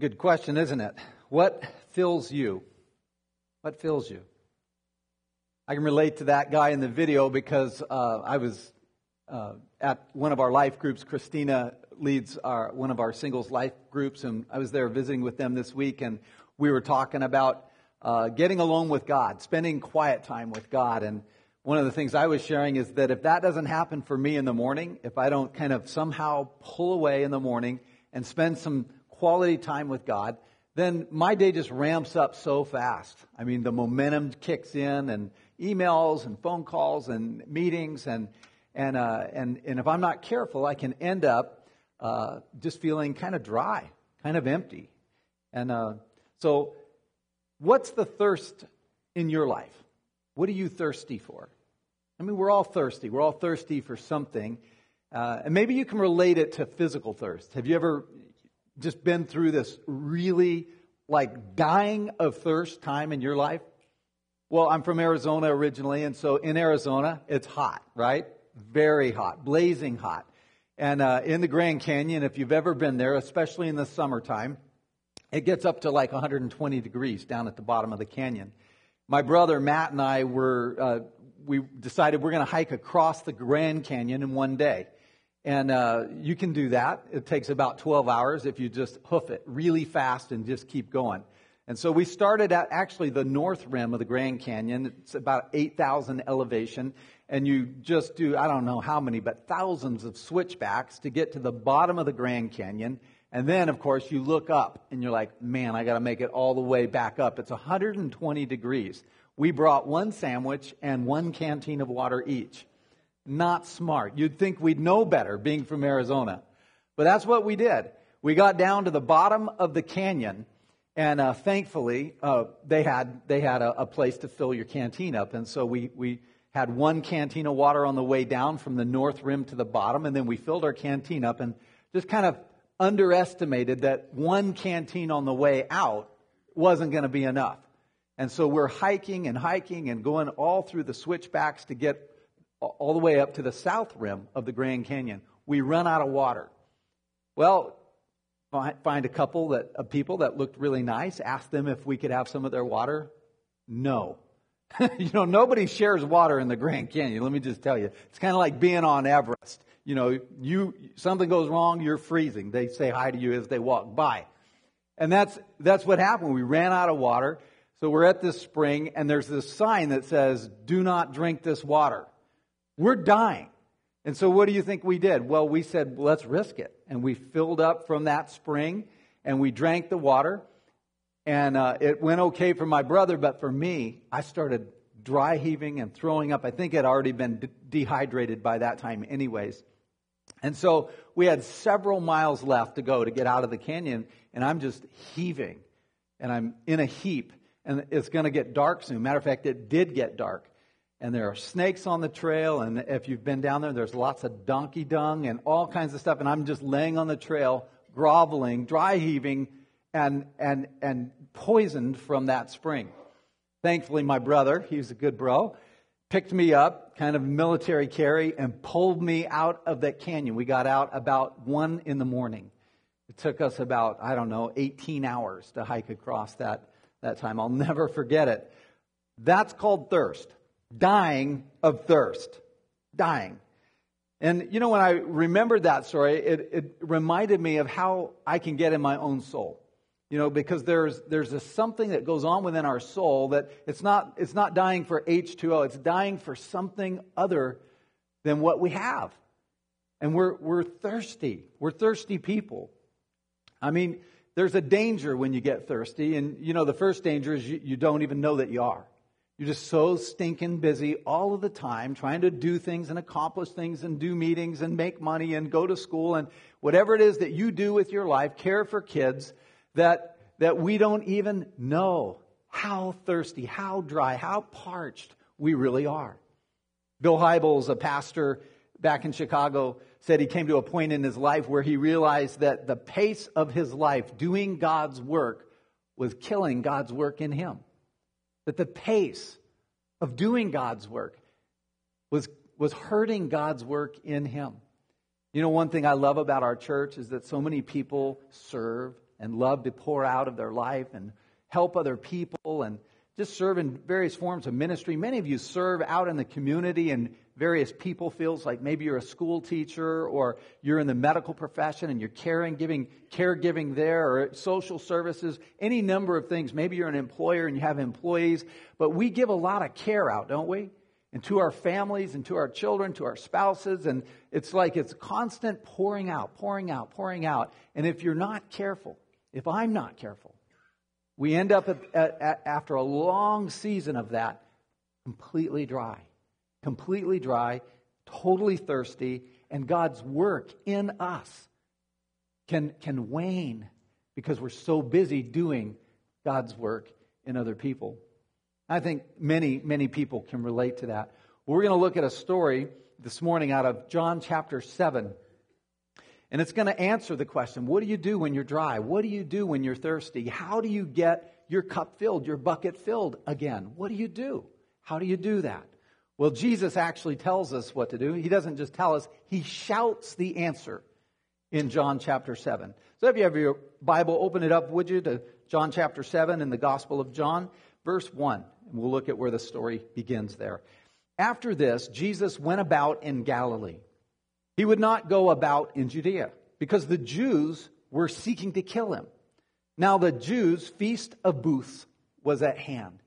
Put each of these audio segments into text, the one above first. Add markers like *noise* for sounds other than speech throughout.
good question, isn't it? What fills you? What fills you? I can relate to that guy in the video because uh, I was uh, at one of our life groups. Christina leads our, one of our singles life groups, and I was there visiting with them this week, and we were talking about uh, getting alone with God, spending quiet time with God. And one of the things I was sharing is that if that doesn't happen for me in the morning, if I don't kind of somehow pull away in the morning and spend some quality time with God, then my day just ramps up so fast. I mean, the momentum kicks in and emails and phone calls and meetings and, and, uh, and, and if I'm not careful, I can end up uh, just feeling kind of dry, kind of empty. And uh, so, what's the thirst in your life? What are you thirsty for? I mean, we're all thirsty. We're all thirsty for something. Uh, and maybe you can relate it to physical thirst. Have you ever just been through this really like dying of thirst time in your life? Well, I'm from Arizona originally, and so in Arizona, it's hot, right? Very hot, blazing hot. And uh, in the Grand Canyon, if you've ever been there, especially in the summertime, it gets up to like 120 degrees down at the bottom of the canyon. My brother Matt and I were, uh, we decided we're going to hike across the Grand Canyon in one day. And uh, you can do that. It takes about 12 hours if you just hoof it really fast and just keep going. And so we started at actually the north rim of the Grand Canyon. It's about 8,000 elevation. And you just do, I don't know how many, but thousands of switchbacks to get to the bottom of the Grand Canyon. And then, of course, you look up and you're like, man, I got to make it all the way back up. It's 120 degrees. We brought one sandwich and one canteen of water each not smart. You'd think we'd know better being from Arizona. But that's what we did. We got down to the bottom of the canyon, and uh, thankfully, uh, they had, they had a, a, place to fill your canteen up. And so we, we had one canteen of water on the way down from the north rim to the bottom, and then we filled our canteen up and just kind of underestimated that one canteen on the way out wasn't going to be enough. And so we're hiking and hiking and going all through the switchbacks to get all the way up to the south rim of the Grand Canyon. We run out of water. Well, find a couple that, of people that looked really nice, ask them if we could have some of their water. No. *laughs* you know, nobody shares water in the Grand Canyon. Let me just tell you. It's kind of like being on Everest. You know, you, something goes wrong, you're freezing. They say hi to you as they walk by. And that's, that's what happened. We ran out of water. So we're at this spring and there's this sign that says, do not drink this water. We're dying. And so what do you think we did? Well, we said, let's risk it. And we filled up from that spring and we drank the water. And uh, it went okay for my brother, but for me, I started dry heaving and throwing up. I think I'd already been de- dehydrated by that time, anyways. And so we had several miles left to go to get out of the canyon, and I'm just heaving. And I'm in a heap, and it's going to get dark soon. Matter of fact, it did get dark and there are snakes on the trail. And if you've been down there, there's lots of donkey dung and all kinds of stuff. And I'm just laying on the trail, groveling, dry heaving, and, and, and poisoned from that spring. Thankfully, my brother, he's a good bro, picked me up, kind of military carry, and pulled me out of that canyon. We got out about one in the morning. It took us about, I don't know, 18 hours to hike across that, that time. I'll never forget it. That's called thirst dying of thirst. Dying. And you know, when I remembered that story, it, it reminded me of how I can get in my own soul. You know, because there's there's a something that goes on within our soul that it's not it's not dying for H2O, it's dying for something other than what we have. And we're we're thirsty. We're thirsty people. I mean, there's a danger when you get thirsty, and you know, the first danger is you, you don't even know that you are. You're just so stinking busy all of the time trying to do things and accomplish things and do meetings and make money and go to school and whatever it is that you do with your life, care for kids, that, that we don't even know how thirsty, how dry, how parched we really are. Bill Hybels, a pastor back in Chicago, said he came to a point in his life where he realized that the pace of his life doing God's work was killing God's work in him that the pace of doing God's work was, was hurting God's work in him. You know, one thing I love about our church is that so many people serve and love to pour out of their life and help other people and just serve in various forms of ministry. Many of you serve out in the community in various people fields, like maybe you're a school teacher or you're in the medical profession and you're caring, giving, caregiving there or social services, any number of things. Maybe you're an employer and you have employees, but we give a lot of care out, don't we? And to our families and to our children, to our spouses, and it's like it's constant pouring out, pouring out, pouring out. And if you're not careful, if I'm not careful, we end up at, at, at, after a long season of that completely dry, completely dry, totally thirsty, and God's work in us can, can wane because we're so busy doing God's work in other people. I think many, many people can relate to that. We're going to look at a story this morning out of John chapter 7. And it's going to answer the question what do you do when you're dry? What do you do when you're thirsty? How do you get your cup filled, your bucket filled again? What do you do? How do you do that? Well, Jesus actually tells us what to do. He doesn't just tell us, he shouts the answer in John chapter 7. So if you have your Bible, open it up, would you, to John chapter 7 in the Gospel of John, verse 1. And we'll look at where the story begins there. After this, Jesus went about in Galilee he would not go about in Judea because the Jews were seeking to kill him. Now the Jews' feast of booths was at hand.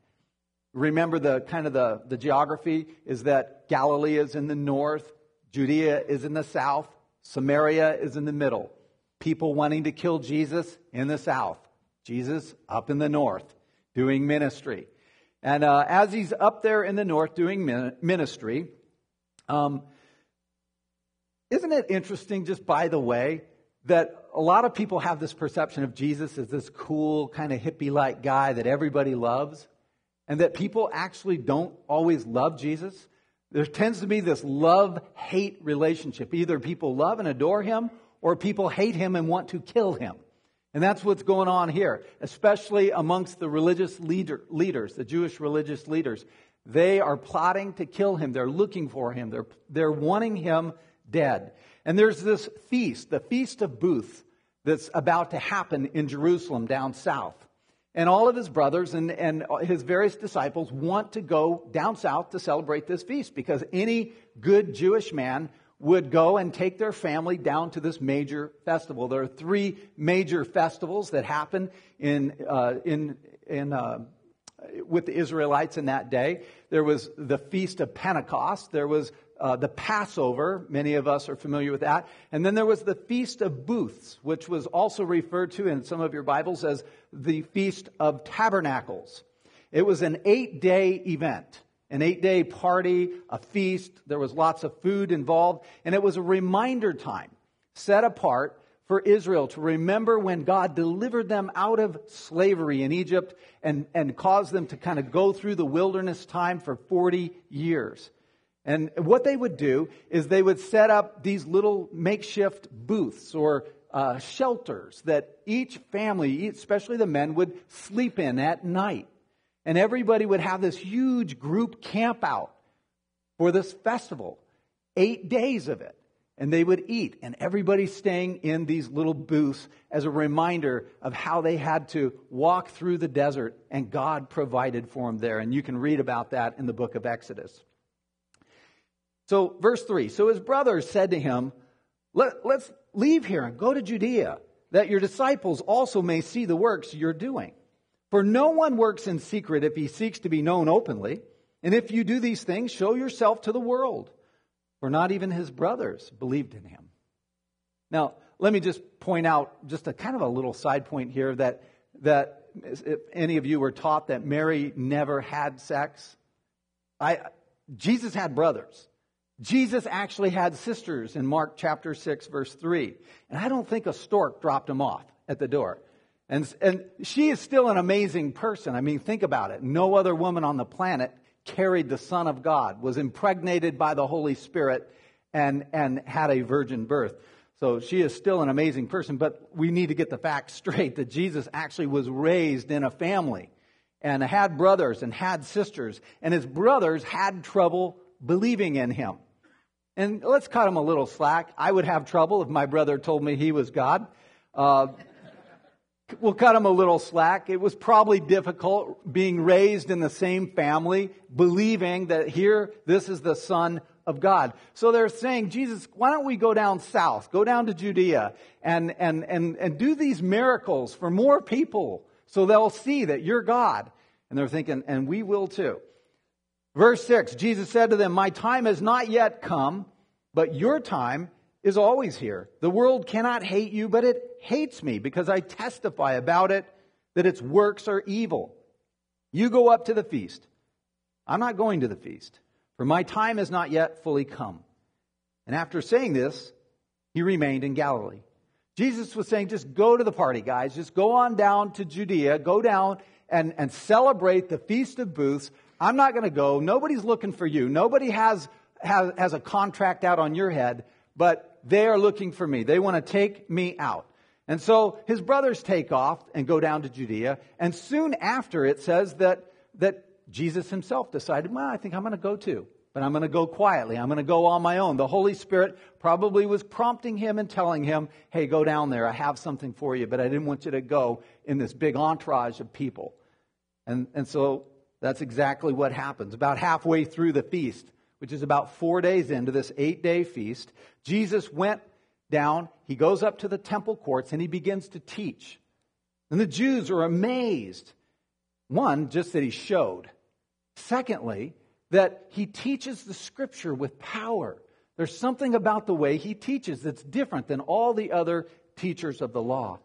Remember the kind of the, the geography is that Galilee is in the north, Judea is in the south, Samaria is in the middle. People wanting to kill Jesus in the south, Jesus up in the north doing ministry. And uh, as he's up there in the north doing ministry, um, isn't it interesting, just by the way, that a lot of people have this perception of Jesus as this cool, kind of hippie like guy that everybody loves, and that people actually don't always love Jesus? There tends to be this love hate relationship. Either people love and adore him, or people hate him and want to kill him. And that's what's going on here, especially amongst the religious leader, leaders, the Jewish religious leaders. They are plotting to kill him. They're looking for him. They're, they're wanting him dead. And there's this feast, the Feast of Booths, that's about to happen in Jerusalem down south. And all of his brothers and, and his various disciples want to go down south to celebrate this feast because any good Jewish man would go and take their family down to this major festival. There are three major festivals that happen in, uh, in, in, uh, with the Israelites in that day. There was the Feast of Pentecost. There was uh, the Passover. Many of us are familiar with that. And then there was the Feast of Booths, which was also referred to in some of your Bibles as the Feast of Tabernacles. It was an eight day event, an eight day party, a feast. There was lots of food involved, and it was a reminder time set apart for Israel to remember when God delivered them out of slavery in Egypt and, and caused them to kind of go through the wilderness time for 40 years. And what they would do is they would set up these little makeshift booths or uh, shelters that each family, especially the men, would sleep in at night. And everybody would have this huge group camp out for this festival, eight days of it. And they would eat, and everybody staying in these little booths as a reminder of how they had to walk through the desert, and God provided for them there. And you can read about that in the book of Exodus. So, verse 3 So his brothers said to him, Let, us leave here and go to Judea, that your disciples also may see the works you're doing. For no one works in secret if he seeks to be known openly. And if you do these things, show yourself to the world. For not even his brothers believed in him. Now, let me just point out just a kind of a little side point here that, that if any of you were taught that Mary never had sex, I, Jesus had brothers. Jesus actually had sisters in Mark chapter 6, verse 3. And I don't think a stork dropped him off at the door. And, and she is still an amazing person. I mean, think about it. No other woman on the planet carried the Son of God, was impregnated by the Holy Spirit, and, and had a virgin birth. So she is still an amazing person, but we need to get the facts *laughs* straight that Jesus actually was raised in a family and had brothers and had sisters, and his brothers had trouble believing in him. And let's cut him a little slack. I would have trouble if my brother told me he was God. Uh, we'll cut him a little slack. It was probably difficult being raised in the same family, believing that here, this is the Son of God. So they're saying, Jesus, why don't we go down south, go down to Judea and, and, and, and do these miracles for more people so they'll see that you're God. And they're thinking, and we will too. Verse 6, Jesus said to them, My time has not yet come, but your time is always here. The world cannot hate you, but it hates me because I testify about it that its works are evil. You go up to the feast. I'm not going to the feast for my time has not yet fully come. And after saying this, he remained in Galilee. Jesus was saying, just go to the party, guys. Just go on down to Judea. Go down and, and celebrate the Feast of Booths. I'm not going to go. Nobody's looking for you. Nobody has, has, has a contract out on your head, but they are looking for me. They want to take me out. And so his brothers take off and go down to Judea. And soon after, it says that, that Jesus himself decided, well, I think I'm going to go too. But I'm going to go quietly. I'm going to go on my own. The Holy Spirit probably was prompting him and telling him, hey, go down there. I have something for you, but I didn't want you to go in this big entourage of people. And, and so that's exactly what happens. About halfway through the feast, which is about four days into this eight day feast, Jesus went down. He goes up to the temple courts and he begins to teach. And the Jews are amazed. One, just that he showed. Secondly, that he teaches the scripture with power. There's something about the way he teaches that's different than all the other teachers of the law.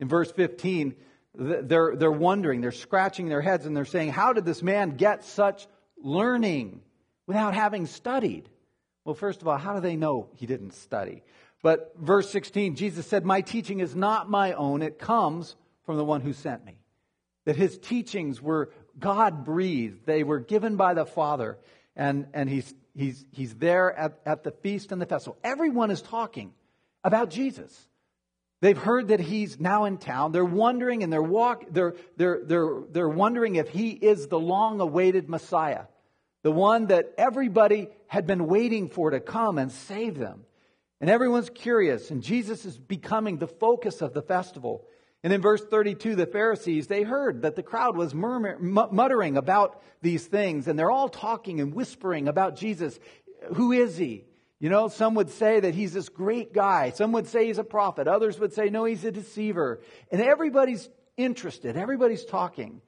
In verse 15, they're, they're wondering, they're scratching their heads, and they're saying, How did this man get such learning without having studied? Well, first of all, how do they know he didn't study? But verse 16, Jesus said, My teaching is not my own, it comes from the one who sent me. That his teachings were God breathed. They were given by the Father. And, and he's, he's, he's there at, at the feast and the festival. Everyone is talking about Jesus. They've heard that he's now in town. They're wondering and they're walk, they're, they're, they're, they're wondering if he is the long awaited Messiah, the one that everybody had been waiting for to come and save them. And everyone's curious, and Jesus is becoming the focus of the festival. And in verse 32, the Pharisees, they heard that the crowd was murmur, muttering about these things, and they're all talking and whispering about Jesus. Who is he? You know, some would say that he's this great guy. Some would say he's a prophet. Others would say, no, he's a deceiver. And everybody's interested. Everybody's talking.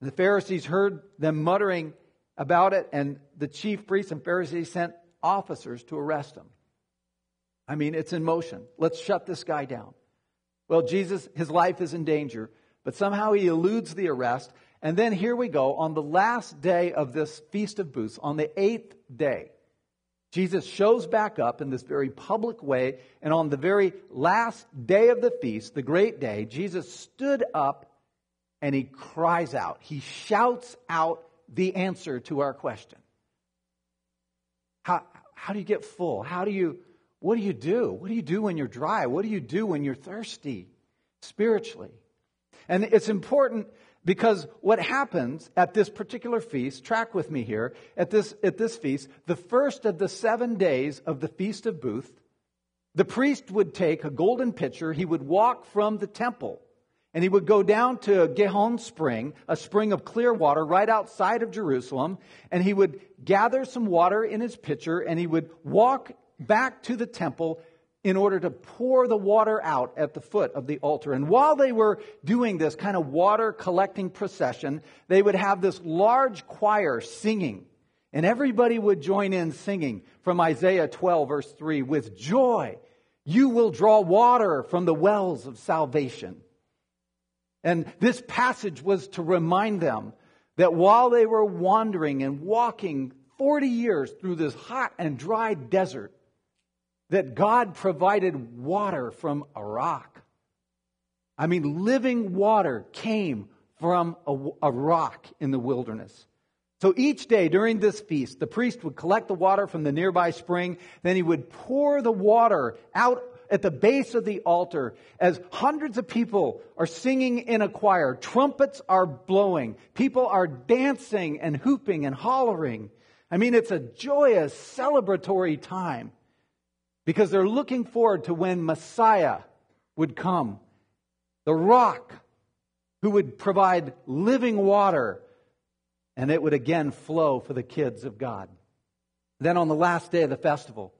The Pharisees heard them muttering about it, and the chief priests and Pharisees sent officers to arrest him. I mean, it's in motion. Let's shut this guy down. Well, Jesus, his life is in danger, but somehow he eludes the arrest. And then here we go on the last day of this Feast of Booths, on the eighth day. Jesus shows back up in this very public way, and on the very last day of the feast, the great day, Jesus stood up and he cries out. He shouts out the answer to our question. How, how do you get full? How do you what do you do? What do you do when you're dry? What do you do when you're thirsty spiritually? And it's important because what happens at this particular feast, track with me here, at this, at this feast, the first of the seven days of the Feast of Booth, the priest would take a golden pitcher, he would walk from the temple, and he would go down to Gihon Spring, a spring of clear water right outside of Jerusalem, and he would gather some water in his pitcher, and he would walk back to the temple in order to pour the water out at the foot of the altar. And while they were doing this kind of water collecting procession, they would have this large choir singing. And everybody would join in singing from Isaiah 12, verse 3 with joy, you will draw water from the wells of salvation. And this passage was to remind them that while they were wandering and walking 40 years through this hot and dry desert, that God provided water from a rock. I mean, living water came from a, a, rock in the wilderness. So each day during this feast, the priest would collect the water from the nearby spring, then he would pour the water out at the base of the altar as hundreds of people are singing in a choir. Trumpets are blowing. People are dancing and hooping and hollering. I mean, it's a joyous, celebratory time because they're looking forward to when Messiah would come the rock who would provide living water, and it would again flow for the kids of God. Then on the last day of the festival,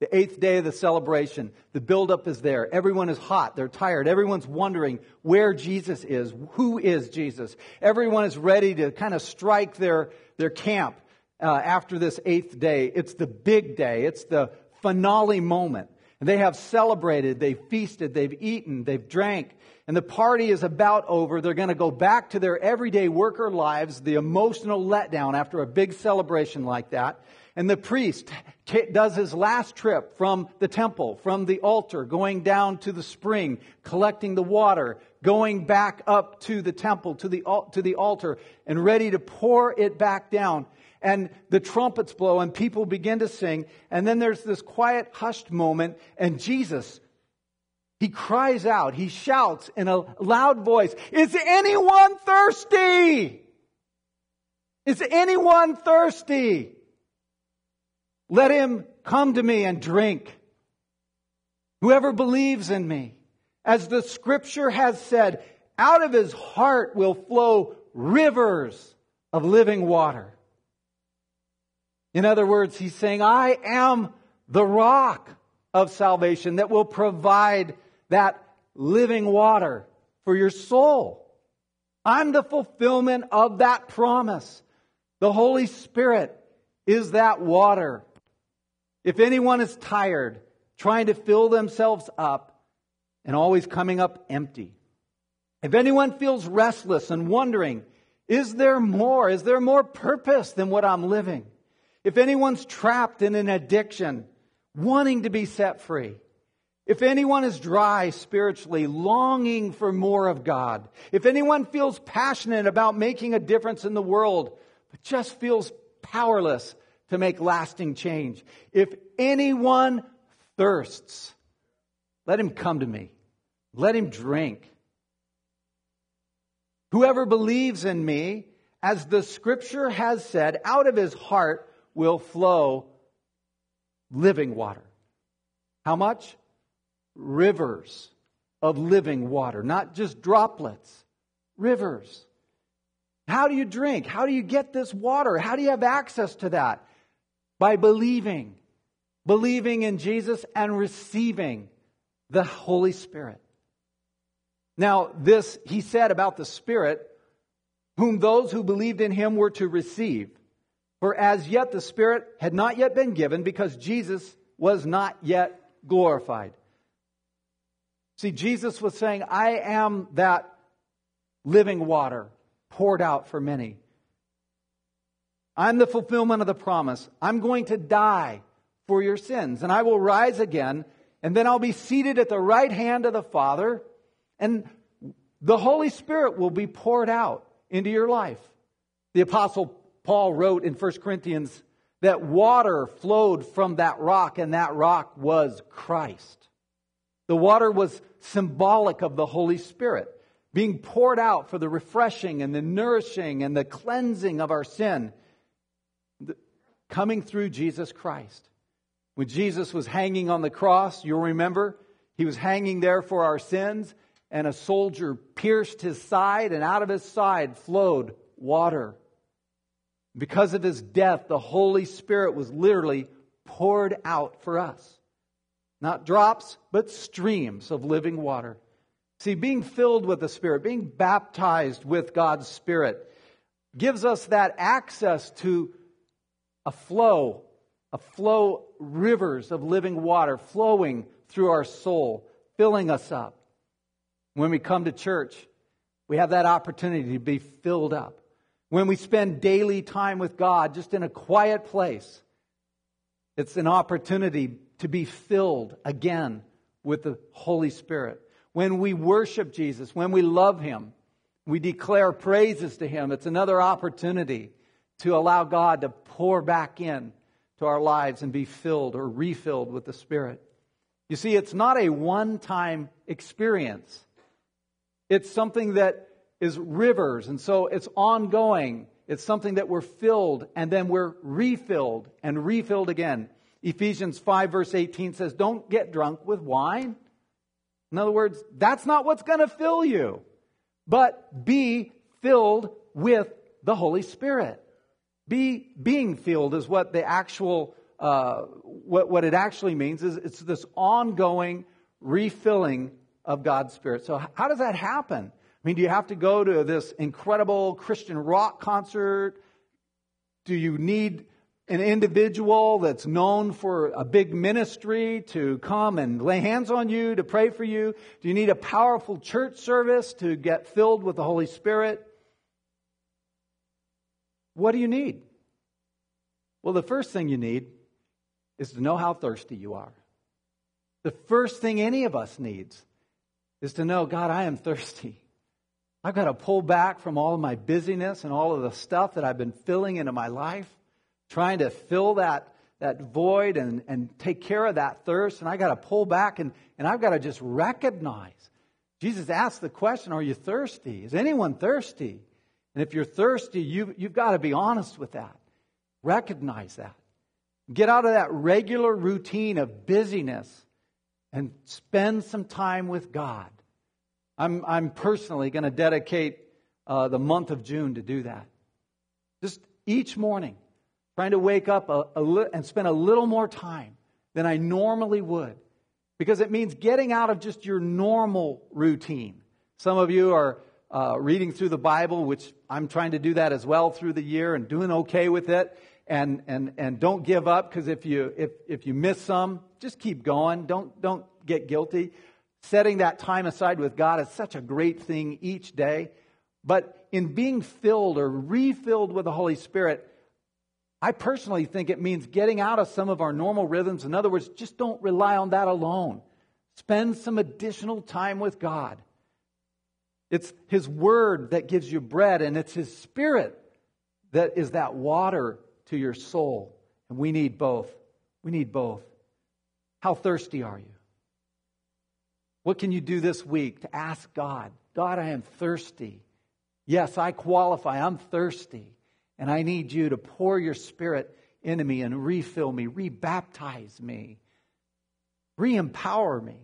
the eighth day of the celebration, the buildup is there. Everyone is hot. They're tired. Everyone's wondering where Jesus is. Who is Jesus? Everyone is ready to kind of strike their, their camp uh, after this eighth day. It's the big day. It's the finale moment. And they have celebrated. They've feasted. They've eaten. They've drank. And the party is about over. They're going to go back to their everyday worker lives, the emotional letdown after a big celebration like that. And the priest does his last trip from the temple, from the altar, going down to the spring, collecting the water, going back up to the temple, to the, to the altar, and ready to pour it back down. And the trumpets blow and people begin to sing. And then there's this quiet, hushed moment, and Jesus, he cries out, he shouts in a loud voice, Is anyone thirsty? Is anyone thirsty? Let him come to me and drink. Whoever believes in me, as the scripture has said, out of his heart will flow rivers of living water. In other words, he's saying, I am the rock of salvation that will provide that living water for your soul. I'm the fulfillment of that promise. The Holy Spirit is that water if anyone is tired, trying to fill themselves up, and always coming up empty, if anyone feels restless and wondering, is there more? Is there more purpose than what I'm living? If anyone's trapped in an addiction, wanting to be set free, if anyone is dry spiritually, longing for more of God, if anyone feels passionate about making a difference in the world, but just feels powerless to make lasting change. If anyone thirsts, let him come to me. Let him drink. Whoever believes in me, as the scripture has said, out of his heart will flow living water. How much? Rivers of living water, not just droplets, rivers. How do you drink? How do you get this water? How do you have access to that? by believing, believing in Jesus and receiving the Holy Spirit. Now, this he said about the Spirit, whom those who believed in him were to receive. For as yet the Spirit had not yet been given because Jesus was not yet glorified. See, Jesus was saying, I am that living water poured out for many. I'm the fulfillment of the promise. I'm going to die for your sins, and I will rise again, and then I'll be seated at the right hand of the Father, and the Holy Spirit will be poured out into your life. The Apostle Paul wrote in 1 Corinthians that water flowed from that rock, and that rock was Christ. The water was symbolic of the Holy Spirit being poured out for the refreshing and the nourishing and the cleansing of our sin coming through Jesus Christ. When Jesus was hanging on the cross, you'll remember, he was hanging there for our sins, and a soldier pierced his side, and out of his side flowed water. Because of his death, the Holy Spirit was literally poured out for us. Not drops, but streams of living water. See, being filled with the Spirit, being baptized with God's Spirit, gives us that access to a flow, a flow, rivers of living water flowing through our soul, filling us up. When we come to church, we have that opportunity to be filled up. When we spend daily time with God, just in a quiet place, it's an opportunity to be filled again with the Holy Spirit. When we worship Jesus, when we love Him, we declare praises to Him, it's another opportunity to allow God to pour back in to our lives and be filled or refilled with the Spirit. You see, it's not a one time experience, it's something that is rivers, and so it's ongoing. It's something that we're filled and then we're refilled and refilled again. Ephesians 5, verse 18 says, Don't get drunk with wine. In other words, that's not what's going to fill you. But be filled with the Holy Spirit. Be being filled is what the actual uh, what what it actually means is it's this ongoing refilling of God's Spirit. So how does that happen? I mean, do you have to go to this incredible Christian rock concert? Do you need an individual that's known for a big ministry to come and lay hands on you, to pray for you? Do you need a powerful church service to get filled with the Holy Spirit? What do you need? Well, the first thing you need is to know how thirsty you are. The first thing any of us needs is to know, God, I am thirsty. I've got to pull back from all of my busyness and all of the stuff that I've been filling into my life trying to fill that, that void and, and take care of that thirst. And I've got to pull back and, and I've got to just recognize. Jesus asked the question, Are you thirsty? Is anyone thirsty? And if you're thirsty, you, you've got to be honest with that. Recognize that. Get out of that regular routine of busyness and spend some time with God. I'm, I'm personally going to dedicate uh, the month of June to do that. Just each morning, trying to wake up a, a li- and spend a little more time than I normally would because it means getting out of just your normal routine. Some of you are uh, reading through the Bible, which I'm trying to do that as well through the year and doing okay with it. And, and, and don't give up because if you, if, if you miss some, just keep going. Don't, don't get guilty. Setting that time aside with God is such a great thing each day. But in being filled or refilled with the Holy Spirit, I personally think it means getting out of some of our normal rhythms. In other words, just don't rely on that alone. Spend some additional time with God. It's His Word that gives you bread, and it's His Spirit that is that water to your soul. And we need both. We need both. How thirsty are you? What can you do this week to ask God, God, I am thirsty. Yes, I qualify. I'm thirsty. And I need you to pour your spirit into me and refill me, rebaptize me, re empower me.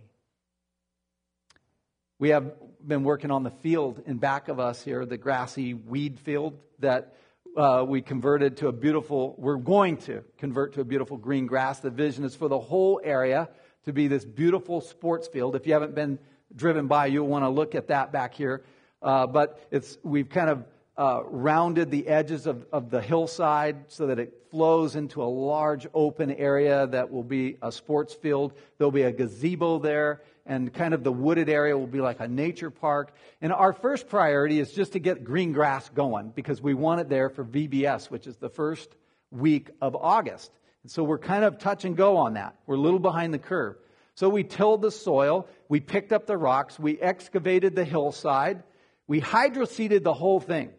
We have been working on the field in back of us here, the grassy weed field that uh, we converted to a beautiful, we're going to convert to a beautiful green grass. The vision is for the whole area to be this beautiful sports field. If you haven't been driven by, you'll want to look at that back here. Uh, but it's, we've kind of uh, rounded the edges of, of the hillside so that it flows into a large open area that will be a sports field. There'll be a gazebo there, and kind of the wooded area will be like a nature park. And our first priority is just to get green grass going because we want it there for VBS, which is the first week of August. And so we're kind of touch and go on that. We're a little behind the curve. So we tilled the soil, we picked up the rocks, we excavated the hillside, we hydroseeded the whole thing.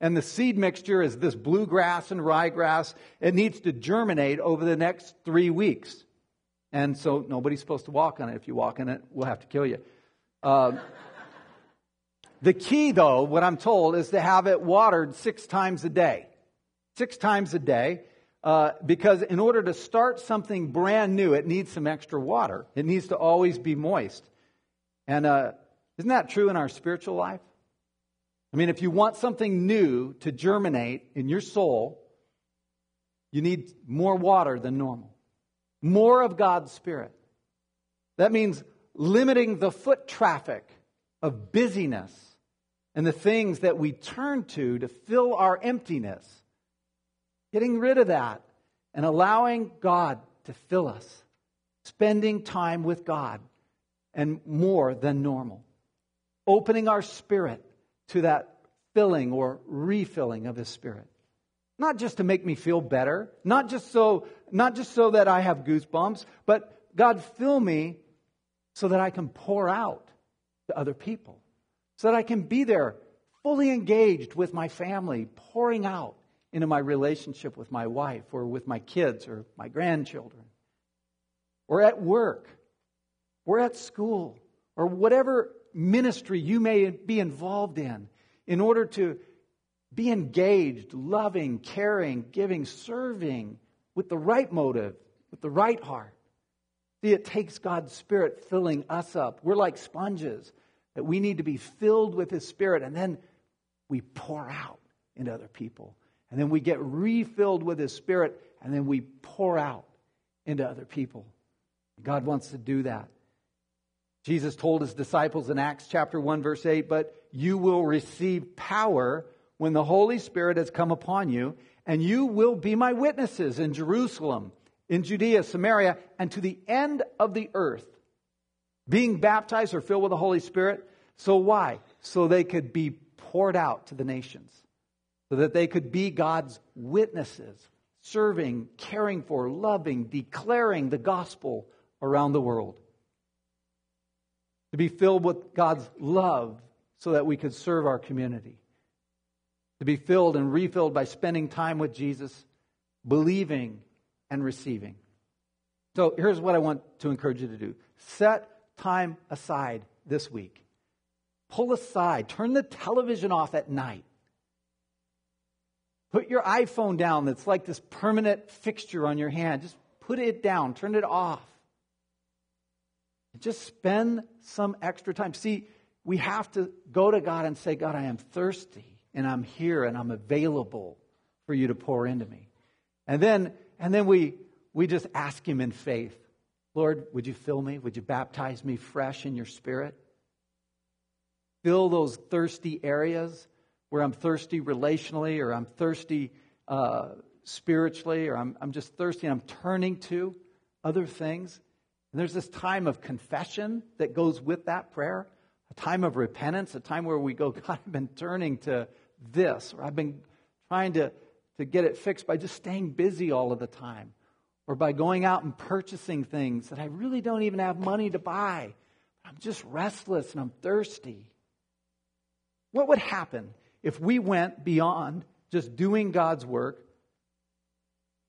And the seed mixture is this bluegrass and ryegrass. It needs to germinate over the next three weeks. And so nobody's supposed to walk on it. If you walk on it, we'll have to kill you. Uh, *laughs* the key, though, what I'm told, is to have it watered six times a day. Six times a day. Uh, because in order to start something brand new, it needs some extra water. It needs to always be moist. And uh, isn't that true in our spiritual life? I mean, if you want something new to germinate in your soul, you need more water than normal, more of God's Spirit. That means limiting the foot traffic of busyness and the things that we turn to to fill our emptiness. Getting rid of that and allowing God to fill us, spending time with God and more than normal, opening our spirit to that filling or refilling of his spirit. Not just to make me feel better not just so not just so that i have goosebumps but god fill me so that i can pour out to other people so that i can be there fully engaged with my family pouring out into my relationship with my wife or with my kids or my grandchildren or at work or at school or whatever ministry you may be involved in, in order to be engaged, loving, caring, giving, serving with the right motive, with the right heart. See, it takes God's Spirit filling us up. We're like sponges that we need to be filled with His Spirit, and then we pour out into other people. And then we get refilled with His Spirit, and then we pour out into other people. God wants to do that. Jesus told his disciples in Acts chapter 1, verse 8, but you will receive power when the Holy Spirit has come upon you, and you will be my witnesses in Jerusalem, in Judea, Samaria, and to the end of the earth. Being baptized or filled with the Holy Spirit. So why? So they could be poured out to the nations, so that they could be God's witnesses, serving, caring for, loving, declaring the gospel around the world. To be filled with God's love so that we could serve our community. To be filled and refilled by spending time with Jesus, believing and receiving. So here's what I want to encourage you to do set time aside this week. Pull aside, turn the television off at night. Put your iPhone down that's like this permanent fixture on your hand. Just put it down, turn it off. Just spend some extra time. See, we have to go to God and say, God, I am thirsty and I'm here and I'm available for you to pour into me. And then, and then we, we just ask Him in faith, Lord, would you fill me? Would you baptize me fresh in your spirit? Fill those thirsty areas where I'm thirsty relationally or I'm thirsty uh, spiritually or I'm, I'm just thirsty and I'm turning to other things. And there's this time of confession that goes with that prayer, a time of repentance, a time where we go, *laughs* God, I've been turning to this, or I've been trying to, to get it fixed by just staying busy all of the time, or by going out and purchasing things that I really don't even have money to buy. I'm just restless and I'm thirsty. What would happen if we went beyond just doing God's work,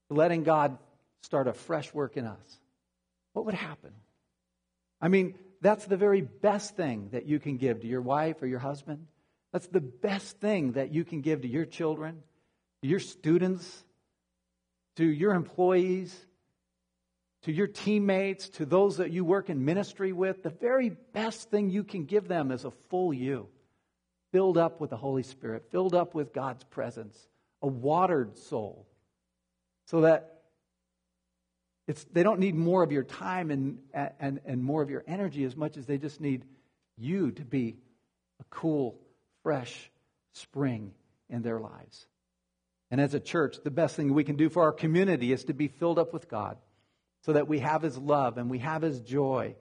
letting God start a fresh work in us? what would happen? I mean, that's the very best thing that you can give to your wife or your husband. That's the best thing that you can give to your children, to your students, to your employees, to your teammates, to those that you work in ministry with. The very best thing you can give them is a full you, filled up with the Holy Spirit, filled up with God's presence, a watered soul, so that it's, they don't need more of your time and, and, and more of your energy as much as they just need you to be a cool, fresh spring in their lives. And as a church, the best thing we can do for our community is to be filled up with God so that we have His love and we have His joy.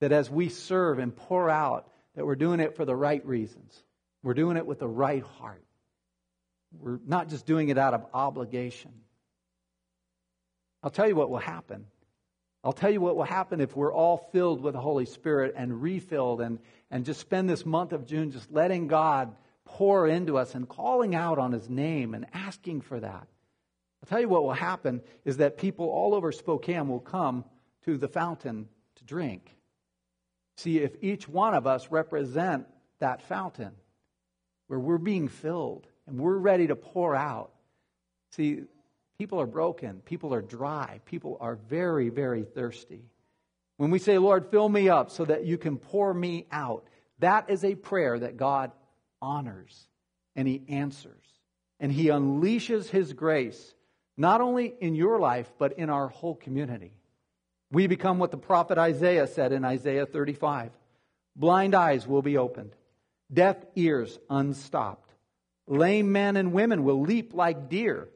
That as we serve and pour out, that we're doing it for the right reasons. We're doing it with the right heart. We're not just doing it out of obligation. I'll tell you what will happen. I'll tell you what will happen if we're all filled with the Holy Spirit and refilled and, and just spend this month of June just letting God pour into us and calling out on His name and asking for that. I'll tell you what will happen is that people all over Spokane will come to the fountain to drink. See, if each one of us represent that fountain where we're being filled and we're ready to pour out, see, People are broken. People are dry. People are very, very thirsty. When we say, Lord, fill me up so that you can pour me out, that is a prayer that God honors and He answers. And He unleashes His grace, not only in your life, but in our whole community. We become what the prophet Isaiah said in Isaiah 35 blind eyes will be opened, deaf ears unstopped, lame men and women will leap like deer.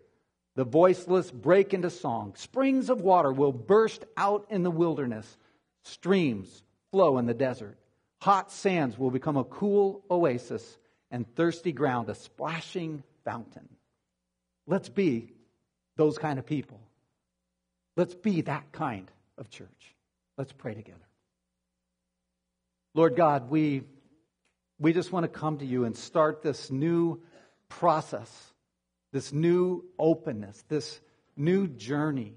The voiceless break into song. Springs of water will burst out in the wilderness. Streams flow in the desert. Hot sands will become a cool oasis, and thirsty ground a splashing fountain. Let's be those kind of people. Let's be that kind of church. Let's pray together. Lord God, we, we just want to come to you and start this new process this new openness, this new journey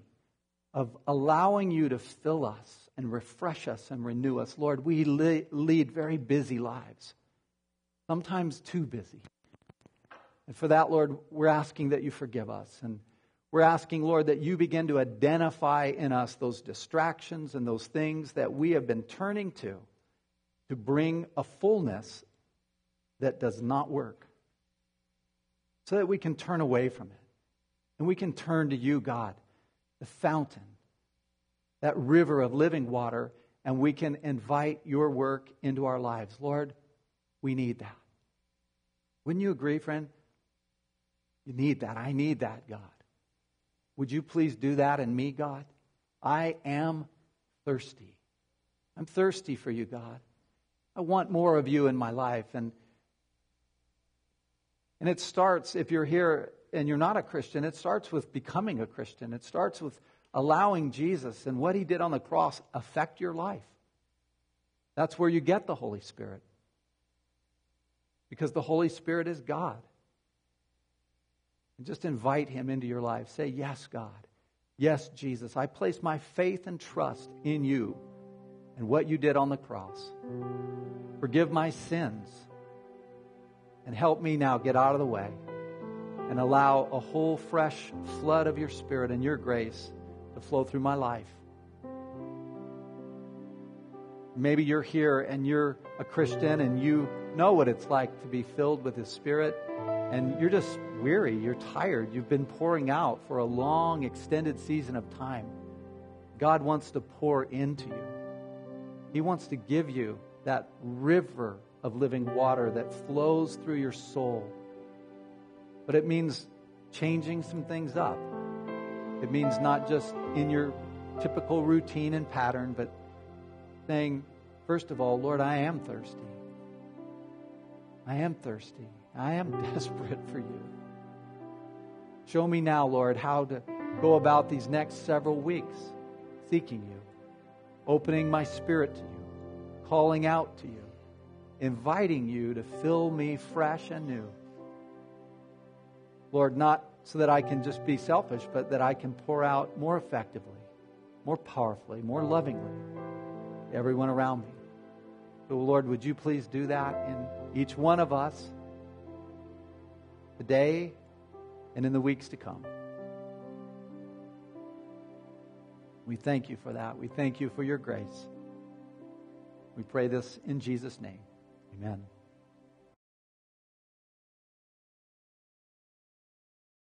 of allowing you to fill us and refresh us and renew us. Lord, we lead very busy lives, sometimes too busy. And for that, Lord, we're asking that you forgive us. And We're asking, Lord, that you begin to identify in us those distractions and those things that we have been turning to to bring a fullness that does not work so that we can turn away from it and we can turn to you, God, the fountain, that river of living water, and we can invite your work into our lives. Lord, we need that. Wouldn't you agree, friend? You need that. I need that, God. Would you please do that in me, God? I am thirsty. I'm thirsty for you, God. I want more of you in my life. And, and it starts, if you're here and you're not a Christian, it starts with becoming a Christian. It starts with allowing Jesus and what he did on the cross affect your life. That's where you get the Holy Spirit. Because the Holy Spirit is God. And just invite him into your life. Say, Yes, God. Yes, Jesus. I place my faith and trust in you and what you did on the cross. Forgive my sins and help me now get out of the way and allow a whole fresh flood of your spirit and your grace to flow through my life. Maybe you're here and you're a Christian and you know what it's like to be filled with His Spirit and you're just weary, you're tired, you've been pouring out for a long, extended season of time. God wants to pour into you. He wants to give you that river of living water that flows through your soul. But it means changing some things up. It means not just in your typical routine and pattern, but saying, first of all, Lord, I am thirsty. I am thirsty. I am *laughs* desperate for you. Show me now, Lord, how to go about these next several weeks seeking you, opening my spirit to you, calling out to you, inviting you to fill me fresh and new. Lord, not so that I can just be selfish, but that I can pour out more effectively, more powerfully, more lovingly to everyone around me. So, Lord, would you please do that in each one of us today and in the weeks to come? We thank you for that. We thank you for your grace. We pray this in Jesus' name. Amen.